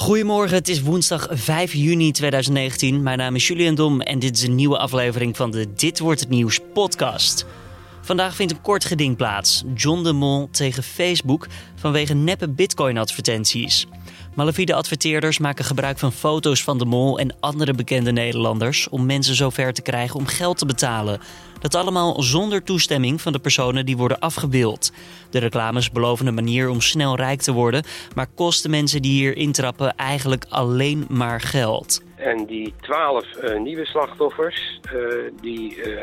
Goedemorgen, het is woensdag 5 juni 2019. Mijn naam is Julian Dom en dit is een nieuwe aflevering van de Dit wordt het nieuws podcast. Vandaag vindt een kort geding plaats. John de Mol tegen Facebook vanwege neppe bitcoin-advertenties. Malafide adverteerders maken gebruik van foto's van de mol en andere bekende Nederlanders om mensen zover te krijgen om geld te betalen. Dat allemaal zonder toestemming van de personen die worden afgebeeld. De reclames beloven een manier om snel rijk te worden, maar kosten mensen die hier intrappen eigenlijk alleen maar geld. En die twaalf uh, nieuwe slachtoffers, uh, die uh,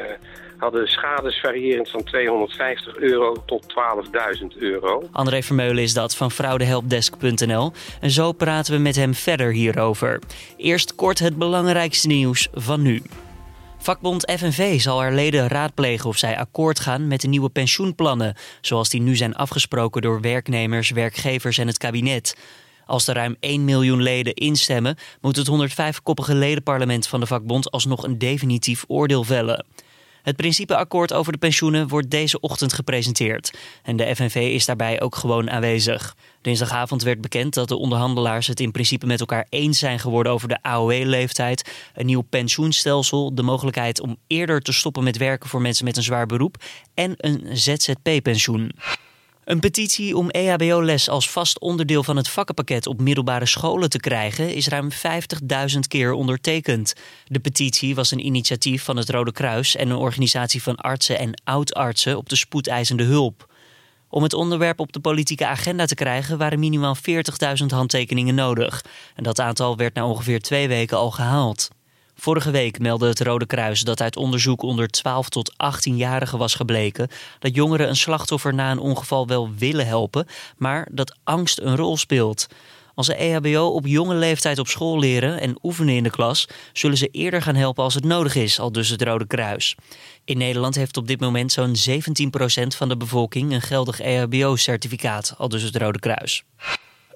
hadden schades variërend van 250 euro tot 12.000 euro. André Vermeulen is dat van fraudehelpdesk.nl. En zo praten we met hem verder hierover. Eerst kort het belangrijkste nieuws van nu. Vakbond FNV zal haar leden raadplegen of zij akkoord gaan met de nieuwe pensioenplannen, zoals die nu zijn afgesproken door werknemers, werkgevers en het kabinet. Als er ruim 1 miljoen leden instemmen, moet het 105-koppige ledenparlement van de vakbond alsnog een definitief oordeel vellen. Het principeakkoord over de pensioenen wordt deze ochtend gepresenteerd. En de FNV is daarbij ook gewoon aanwezig. Dinsdagavond werd bekend dat de onderhandelaars het in principe met elkaar eens zijn geworden over de AOW-leeftijd, een nieuw pensioenstelsel, de mogelijkheid om eerder te stoppen met werken voor mensen met een zwaar beroep en een ZZP-pensioen. Een petitie om EHBO-les als vast onderdeel van het vakkenpakket op middelbare scholen te krijgen is ruim 50.000 keer ondertekend. De petitie was een initiatief van het Rode Kruis en een organisatie van artsen en oud-artsen op de spoedeisende hulp. Om het onderwerp op de politieke agenda te krijgen waren minimaal 40.000 handtekeningen nodig. En dat aantal werd na ongeveer twee weken al gehaald. Vorige week meldde het Rode Kruis dat uit onderzoek onder 12 tot 18-jarigen was gebleken dat jongeren een slachtoffer na een ongeval wel willen helpen, maar dat angst een rol speelt. Als ze EHBO op jonge leeftijd op school leren en oefenen in de klas, zullen ze eerder gaan helpen als het nodig is, al dus het Rode Kruis. In Nederland heeft op dit moment zo'n 17% van de bevolking een geldig EHBO-certificaat, al dus het Rode Kruis.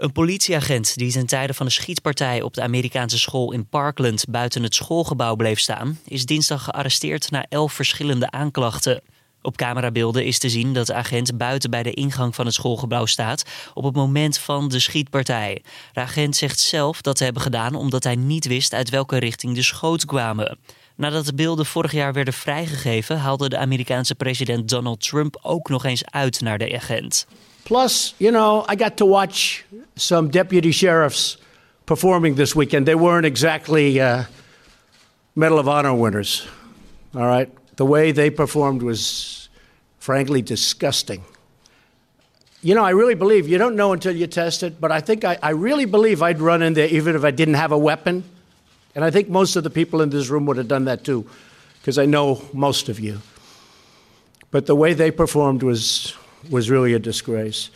Een politieagent die ten tijde van de schietpartij op de Amerikaanse school in Parkland buiten het schoolgebouw bleef staan, is dinsdag gearresteerd na elf verschillende aanklachten. Op camerabeelden is te zien dat de agent buiten bij de ingang van het schoolgebouw staat op het moment van de schietpartij. De agent zegt zelf dat te hebben gedaan omdat hij niet wist uit welke richting de schoten kwamen. Nadat de beelden vorig jaar werden vrijgegeven, haalde de Amerikaanse president Donald Trump ook nog eens uit naar de agent. Plus, you know, I got to watch some deputy sheriffs performing this weekend. They weren't exactly uh, Medal of Honor winners. All right. The way they performed was frankly disgusting. You know, I really believe, you don't know until you test it, but I think I, I really believe I'd run in there even if I didn't have a weapon. And I think most of the people in this room would have done that too, because I know most of you. But the way they performed was was really a disgrace.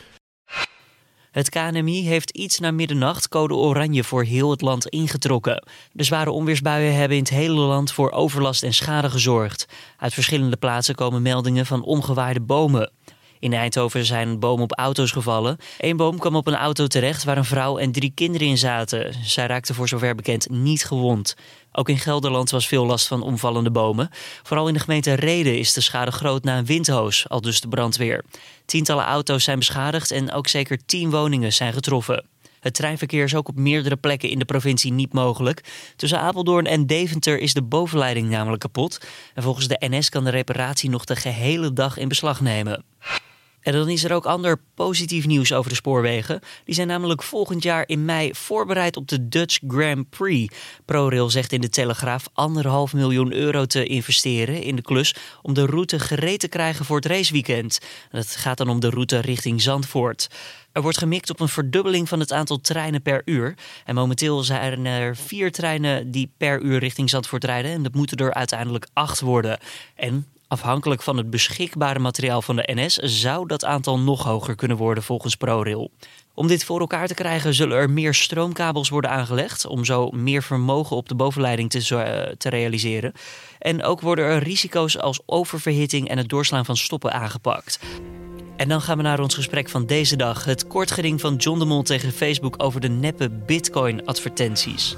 Het KNMI heeft iets na middernacht code oranje voor heel het land ingetrokken. De zware onweersbuien hebben in het hele land voor overlast en schade gezorgd. Uit verschillende plaatsen komen meldingen van omgewaaide bomen. In Eindhoven zijn boom op auto's gevallen. Eén boom kwam op een auto terecht waar een vrouw en drie kinderen in zaten. Zij raakten voor zover bekend niet gewond. Ook in Gelderland was veel last van omvallende bomen. Vooral in de gemeente Reden is de schade groot na een windhoos, al dus de brandweer. Tientallen auto's zijn beschadigd en ook zeker tien woningen zijn getroffen. Het treinverkeer is ook op meerdere plekken in de provincie niet mogelijk. Tussen Apeldoorn en Deventer is de bovenleiding namelijk kapot. En volgens de NS kan de reparatie nog de gehele dag in beslag nemen. En dan is er ook ander positief nieuws over de spoorwegen. Die zijn namelijk volgend jaar in mei voorbereid op de Dutch Grand Prix. ProRail zegt in de Telegraaf anderhalf miljoen euro te investeren in de klus om de route gereed te krijgen voor het raceweekend. Dat gaat dan om de route richting Zandvoort. Er wordt gemikt op een verdubbeling van het aantal treinen per uur. En momenteel zijn er vier treinen die per uur richting Zandvoort rijden. En dat moeten er uiteindelijk acht worden. En Afhankelijk van het beschikbare materiaal van de NS zou dat aantal nog hoger kunnen worden volgens ProRail. Om dit voor elkaar te krijgen zullen er meer stroomkabels worden aangelegd om zo meer vermogen op de bovenleiding te, eh, te realiseren. En ook worden er risico's als oververhitting en het doorslaan van stoppen aangepakt. En dan gaan we naar ons gesprek van deze dag. Het kortgeding van John de Mol tegen Facebook over de neppe bitcoin advertenties.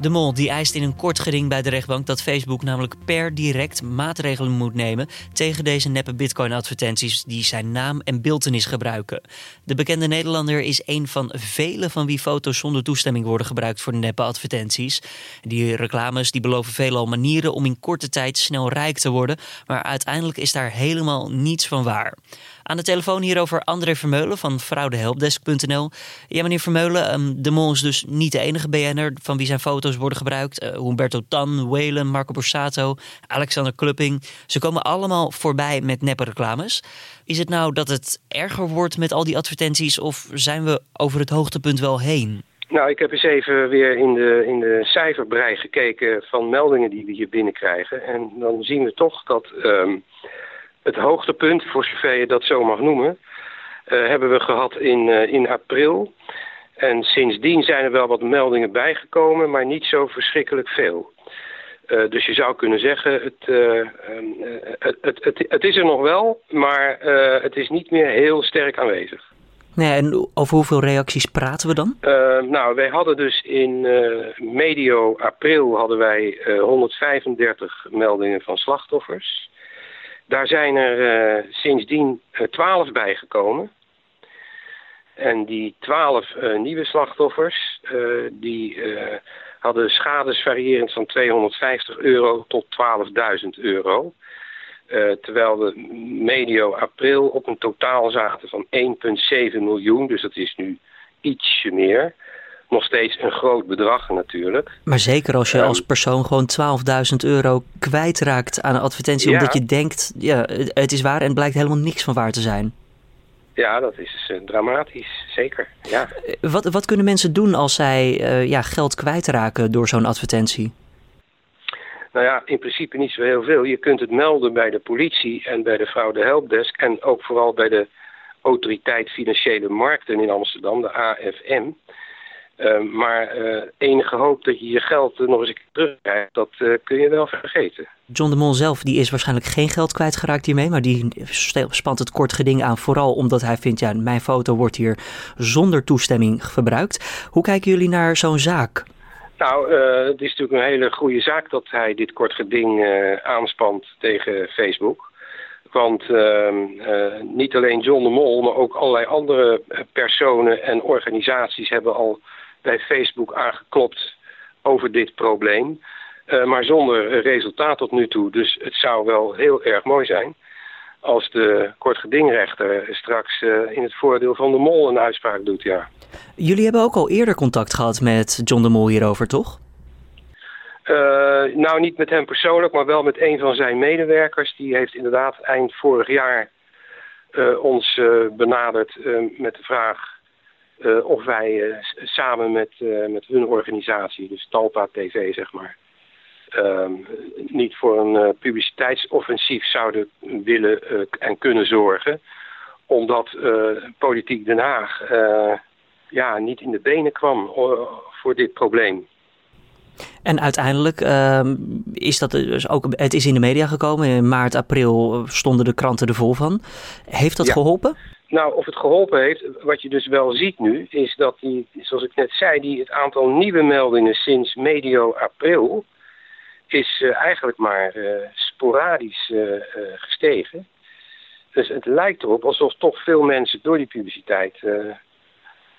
De Mol die eist in een kort geding bij de rechtbank dat Facebook namelijk per direct maatregelen moet nemen tegen deze neppe bitcoin-advertenties die zijn naam en beeltenis gebruiken. De bekende Nederlander is een van velen van wie foto's zonder toestemming worden gebruikt voor neppe advertenties. Die reclames die beloven veelal manieren om in korte tijd snel rijk te worden, maar uiteindelijk is daar helemaal niets van waar. Aan de telefoon hierover André Vermeulen van fraudehelpdesk.nl. Ja, meneer Vermeulen, ehm, de Mol is dus niet de enige BN'er van wie zijn foto's worden gebruikt. Uh, Humberto Tan, Whalen, Marco Borsato, Alexander Klupping. Ze komen allemaal voorbij met neppe reclames. Is het nou dat het erger wordt met al die advertenties of zijn we over het hoogtepunt wel heen? Nou, ik heb eens even weer in de, in de cijferbrei gekeken van meldingen die we hier binnenkrijgen. En dan zien we toch dat um, het hoogtepunt, voor zover je dat zo mag noemen, uh, hebben we gehad in, uh, in april. En sindsdien zijn er wel wat meldingen bijgekomen, maar niet zo verschrikkelijk veel. Uh, dus je zou kunnen zeggen, het, het, het, het, het is er nog wel, maar het is niet meer heel sterk aanwezig. Nee, en over hoeveel reacties praten we dan? Uh, nou, wij hadden dus in uh, medio april hadden wij uh, 135 meldingen van slachtoffers. Daar zijn er sindsdien 12 bijgekomen. En die 12 nieuwe slachtoffers, die hadden schades variërend van 250 euro tot 12.000 euro. Terwijl we medio april op een totaal zaten van 1,7 miljoen. Dus dat is nu ietsje meer. Nog steeds een groot bedrag natuurlijk. Maar zeker als je um, als persoon gewoon 12.000 euro kwijtraakt aan een advertentie... Ja. omdat je denkt, ja, het is waar en het blijkt helemaal niks van waar te zijn. Ja, dat is uh, dramatisch, zeker. Ja. Wat, wat kunnen mensen doen als zij uh, ja, geld kwijtraken door zo'n advertentie? Nou ja, in principe niet zo heel veel. Je kunt het melden bij de politie en bij de fraude helpdesk... en ook vooral bij de Autoriteit Financiële Markten in Amsterdam, de AFM. Uh, maar uh, enige hoop dat je je geld nog eens terugkrijgt, dat uh, kun je wel vergeten. John de Mol zelf die is waarschijnlijk geen geld kwijtgeraakt hiermee, maar die spant het kort geding aan vooral omdat hij vindt, ja, mijn foto wordt hier zonder toestemming gebruikt. Hoe kijken jullie naar zo'n zaak? Nou, uh, het is natuurlijk een hele goede zaak dat hij dit kort geding uh, aanspant tegen Facebook. Want uh, niet alleen John de Mol, maar ook allerlei andere personen en organisaties hebben al bij Facebook aangeklopt over dit probleem. maar zonder resultaat tot nu toe. Dus het zou wel heel erg mooi zijn als de kortgedingrechter straks in het voordeel van de Mol een uitspraak doet, ja. Jullie hebben ook al eerder contact gehad met John de Mol hierover, toch? Uh, nou, niet met hem persoonlijk, maar wel met een van zijn medewerkers. Die heeft inderdaad eind vorig jaar ons benaderd met de vraag of wij samen met, met hun organisatie, dus Talpa TV zeg maar, ehm, niet voor een publiciteitsoffensief zouden willen en kunnen zorgen. Omdat politiek Den Haag ja, niet in de benen kwam voor dit probleem. En uiteindelijk uh, is dat dus ook, het is in de media gekomen. In maart, april stonden de kranten er vol van. Heeft dat ja. geholpen? Nou, of het geholpen heeft, wat je dus wel ziet nu, is dat die, zoals ik net zei, die, het aantal nieuwe meldingen sinds medio april is uh, eigenlijk maar uh, sporadisch gestegen. Dus het lijkt erop alsof toch veel mensen door die publiciteit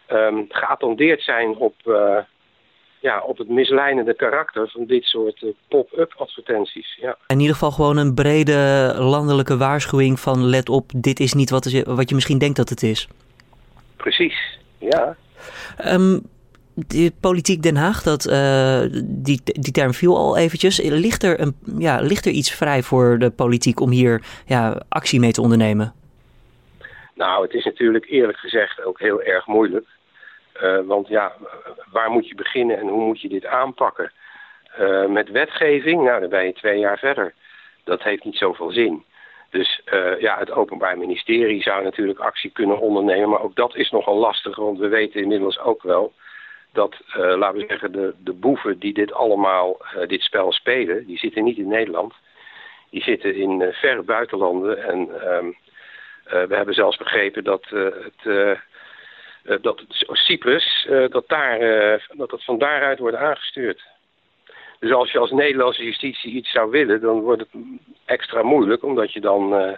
um, geattendeerd zijn op, ja, op het misleidende karakter van dit soort uh, pop-up advertenties. Ja. In ieder geval gewoon een brede landelijke waarschuwing van let op, dit is niet wat, is, wat je misschien denkt dat het is. Precies, ja. Um, de politiek Den Haag, dat, uh, die, die term viel al eventjes. Ligt er, een, ja, ligt er iets vrij voor de politiek om hier ja, actie mee te ondernemen? Nou, het is natuurlijk eerlijk gezegd ook heel erg moeilijk. Uh, want ja, waar moet je beginnen en hoe moet je dit aanpakken? Uh, met wetgeving, nou dan ben je twee jaar verder. Dat heeft niet zoveel zin. Dus uh, ja, het Openbaar Ministerie zou natuurlijk actie kunnen ondernemen, maar ook dat is nogal lastig, want we weten inmiddels ook wel dat, laten we zeggen, de, de boeven die dit allemaal, dit spel spelen, die zitten niet in Nederland. Die zitten in verre buitenlanden en ehm, we hebben zelfs begrepen dat het dat Cyprus, uh, dat, daar, uh, dat het van daaruit wordt aangestuurd. Dus als je als Nederlandse justitie iets zou willen, dan wordt het extra moeilijk, omdat je dan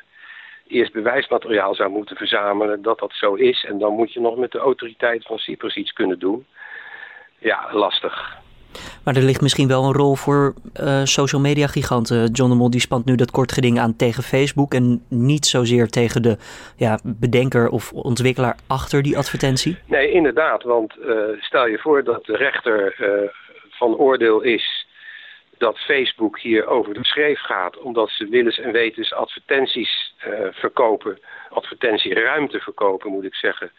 eerst bewijsmateriaal zou moeten verzamelen dat dat zo is. En dan moet je nog met de autoriteit van Cyprus iets kunnen doen. Ja, lastig. Maar er ligt misschien wel een rol voor uh, social media giganten. John de Mol die spant nu dat kort geding aan tegen Facebook en niet zozeer tegen de ja, bedenker of ontwikkelaar achter die advertentie. Nee, inderdaad. Want uh, stel je voor dat de rechter uh, van oordeel is dat Facebook hier over de schreef gaat, omdat ze willens en wetens advertenties verkopen, advertentieruimte verkopen moet ik zeggen,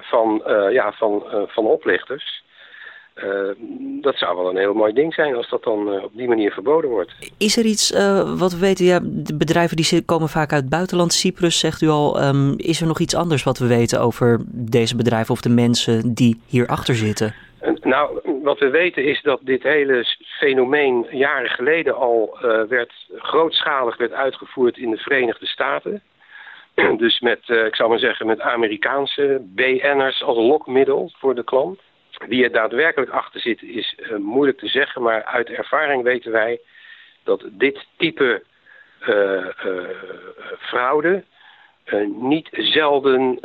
van, ja, van, van oplichters. Uh, dat zou wel een heel mooi ding zijn als dat dan uh, op die manier verboden wordt. Is er iets uh, wat we weten? Ja, de bedrijven die komen vaak uit het buitenland. Cyprus zegt u al. Um, is er nog iets anders wat we weten over deze bedrijven of de mensen die hierachter zitten? Nou, wat we weten is dat dit hele fenomeen jaren geleden al werd, grootschalig werd uitgevoerd in de Verenigde Staten. dus met, ik zou maar zeggen, met Amerikaanse BN'ers als lokmiddel voor de klant. Wie er daadwerkelijk achter zit is uh, moeilijk te zeggen, maar uit ervaring weten wij dat dit type uh, uh, fraude niet zelden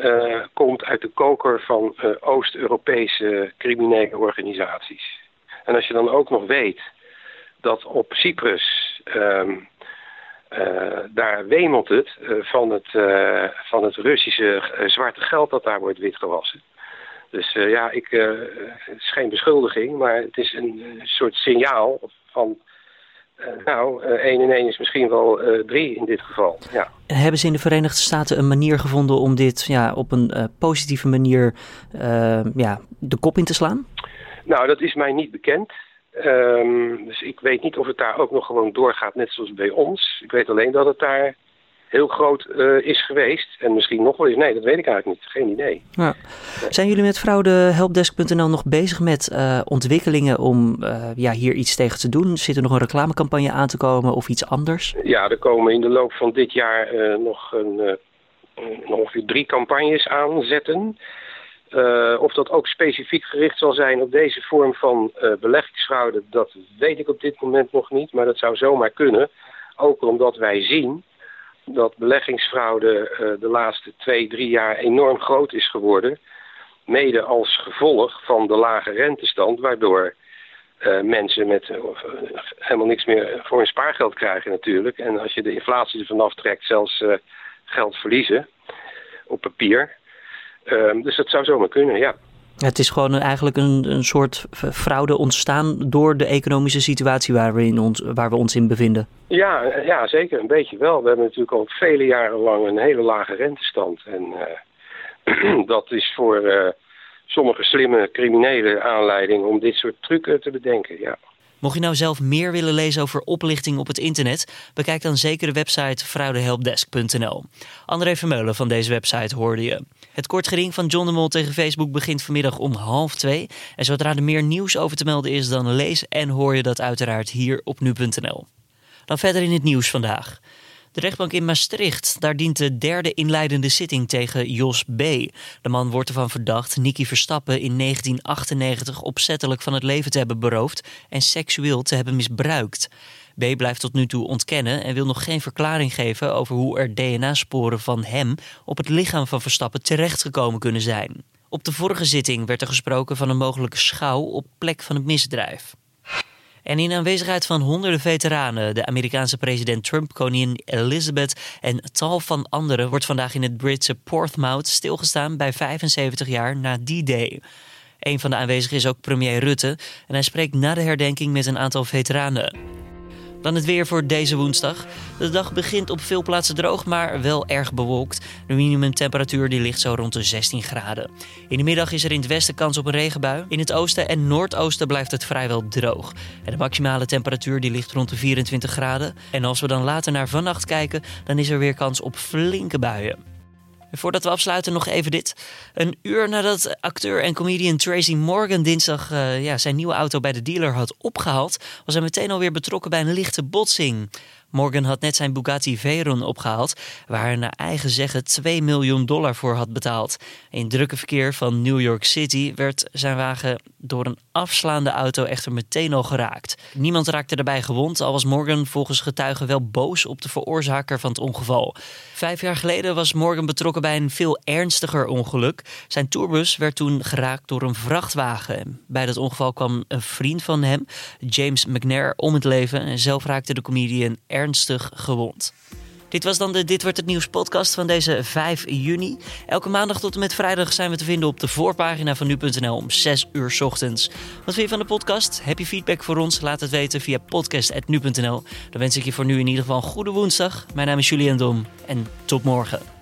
komt uit de koker van Oost-Europese criminele organisaties. En als je dan ook nog weet dat op Cyprus, um, daar wemelt het van het, van het Russische zwarte geld dat daar wordt witgewassen. Dus uh, ja, ik, uh, het is geen beschuldiging, maar het is een, een soort signaal van... Uh, nou, 1 en 1 is misschien wel 3 in dit geval. Ja. Hebben ze in de Verenigde Staten een manier gevonden om dit ja, op een positieve manier ja, de kop in te slaan? Nou, dat is mij niet bekend. Um, dus ik weet niet of het daar ook nog gewoon doorgaat, net zoals bij ons. Ik weet alleen dat het daar heel groot uh, is geweest. En misschien nog wel eens. Nee, dat weet ik eigenlijk niet. Geen idee. Ja. Zijn jullie met fraudehelpdesk.nl nog bezig met uh, ontwikkelingen om uh, ja, hier iets tegen te doen? Zit er nog een reclamecampagne aan te komen of iets anders? Ja, er komen in de loop van dit jaar nog een, ongeveer drie campagnes aanzetten. Of dat ook specifiek gericht zal zijn op deze vorm van beleggingsfraude, dat weet ik op dit moment nog niet. Maar dat zou zomaar kunnen. Ook omdat wij zien dat beleggingsfraude uh, de laatste twee, drie jaar enorm groot is geworden. Mede als gevolg van de lage rentestand, waardoor uh, mensen met uh, helemaal niks meer voor hun spaargeld krijgen natuurlijk. En als je de inflatie ervan aftrekt, zelfs geld verliezen op papier. Ehm, dus dat zou zomaar kunnen, ja. Het is gewoon eigenlijk een, een soort fraude ontstaan door de economische situatie waar we, in ons, waar we ons in bevinden. Ja, ja, zeker een beetje wel. We hebben natuurlijk al vele jaren lang een hele lage rentestand. En uh, dat is voor uh, sommige slimme criminelen aanleiding om dit soort trucken te bedenken, ja. Mocht je nou zelf meer willen lezen over oplichting op het internet, bekijk dan zeker de website fraudehelpdesk.nl. André Vermeulen van deze website hoorde je. Het kort geding van John de Mol tegen Facebook begint vanmiddag om half twee. En zodra er meer nieuws over te melden is, dan lees en hoor je dat uiteraard hier op nu.nl. Dan verder in het nieuws vandaag. De rechtbank in Maastricht, daar dient de derde inleidende zitting tegen Jos B. De man wordt ervan verdacht Nicky Verstappen in 1998 opzettelijk van het leven te hebben beroofd en seksueel te hebben misbruikt. B blijft tot nu toe ontkennen en wil nog geen verklaring geven over hoe er DNA-sporen van hem op het lichaam van Verstappen terechtgekomen kunnen zijn. Op de vorige zitting werd er gesproken van een mogelijke schouw op plek van het misdrijf. En in aanwezigheid van honderden veteranen, de Amerikaanse president Trump, koningin Elizabeth en tal van anderen, wordt vandaag in het Britse Portsmouth stilgestaan bij 75 jaar na die day. Een van de aanwezigen is ook premier Rutte en hij spreekt na de herdenking met een aantal veteranen. Dan het weer voor deze woensdag. De dag begint op veel plaatsen droog, maar wel erg bewolkt. De minimumtemperatuur die ligt zo rond de 16 graden. In de middag is er in het westen kans op een regenbui. In het oosten en noordoosten blijft het vrijwel droog. En de maximale temperatuur die ligt rond de 24 graden. En als we dan later naar vannacht kijken, dan is er weer kans op flinke buien. Voordat we afsluiten nog even dit. Een uur nadat acteur en comedian Tracy Morgan dinsdag uh, ja, zijn nieuwe auto bij de dealer had opgehaald, was hij meteen alweer betrokken bij een lichte botsing. Morgan had net zijn Bugatti Veyron opgehaald, waar hij naar eigen zeggen 2 miljoen dollar voor had betaald. In drukke verkeer van New York City werd zijn wagen door een afslaande auto echter meteen al geraakt. Niemand raakte daarbij gewond, al was Morgan volgens getuigen wel boos op de veroorzaker van het ongeval. Vijf jaar geleden was Morgan betrokken bij een veel ernstiger ongeluk. Zijn tourbus werd toen geraakt door een vrachtwagen. Bij dat ongeval kwam een vriend van hem, James McNair, om het leven en zelf raakte de comedian ernstig gewond. Dit was dan de Dit wordt het nieuws podcast van deze 5 juni. Elke maandag tot en met vrijdag zijn we te vinden op de voorpagina van nu.nl om 6 uur ochtends. Wat vind je van de podcast? Heb je feedback voor ons? Laat het weten via podcast.nu.nl. Dan wens ik je voor nu in ieder geval een goede woensdag. Mijn naam is Julian Dom en tot morgen.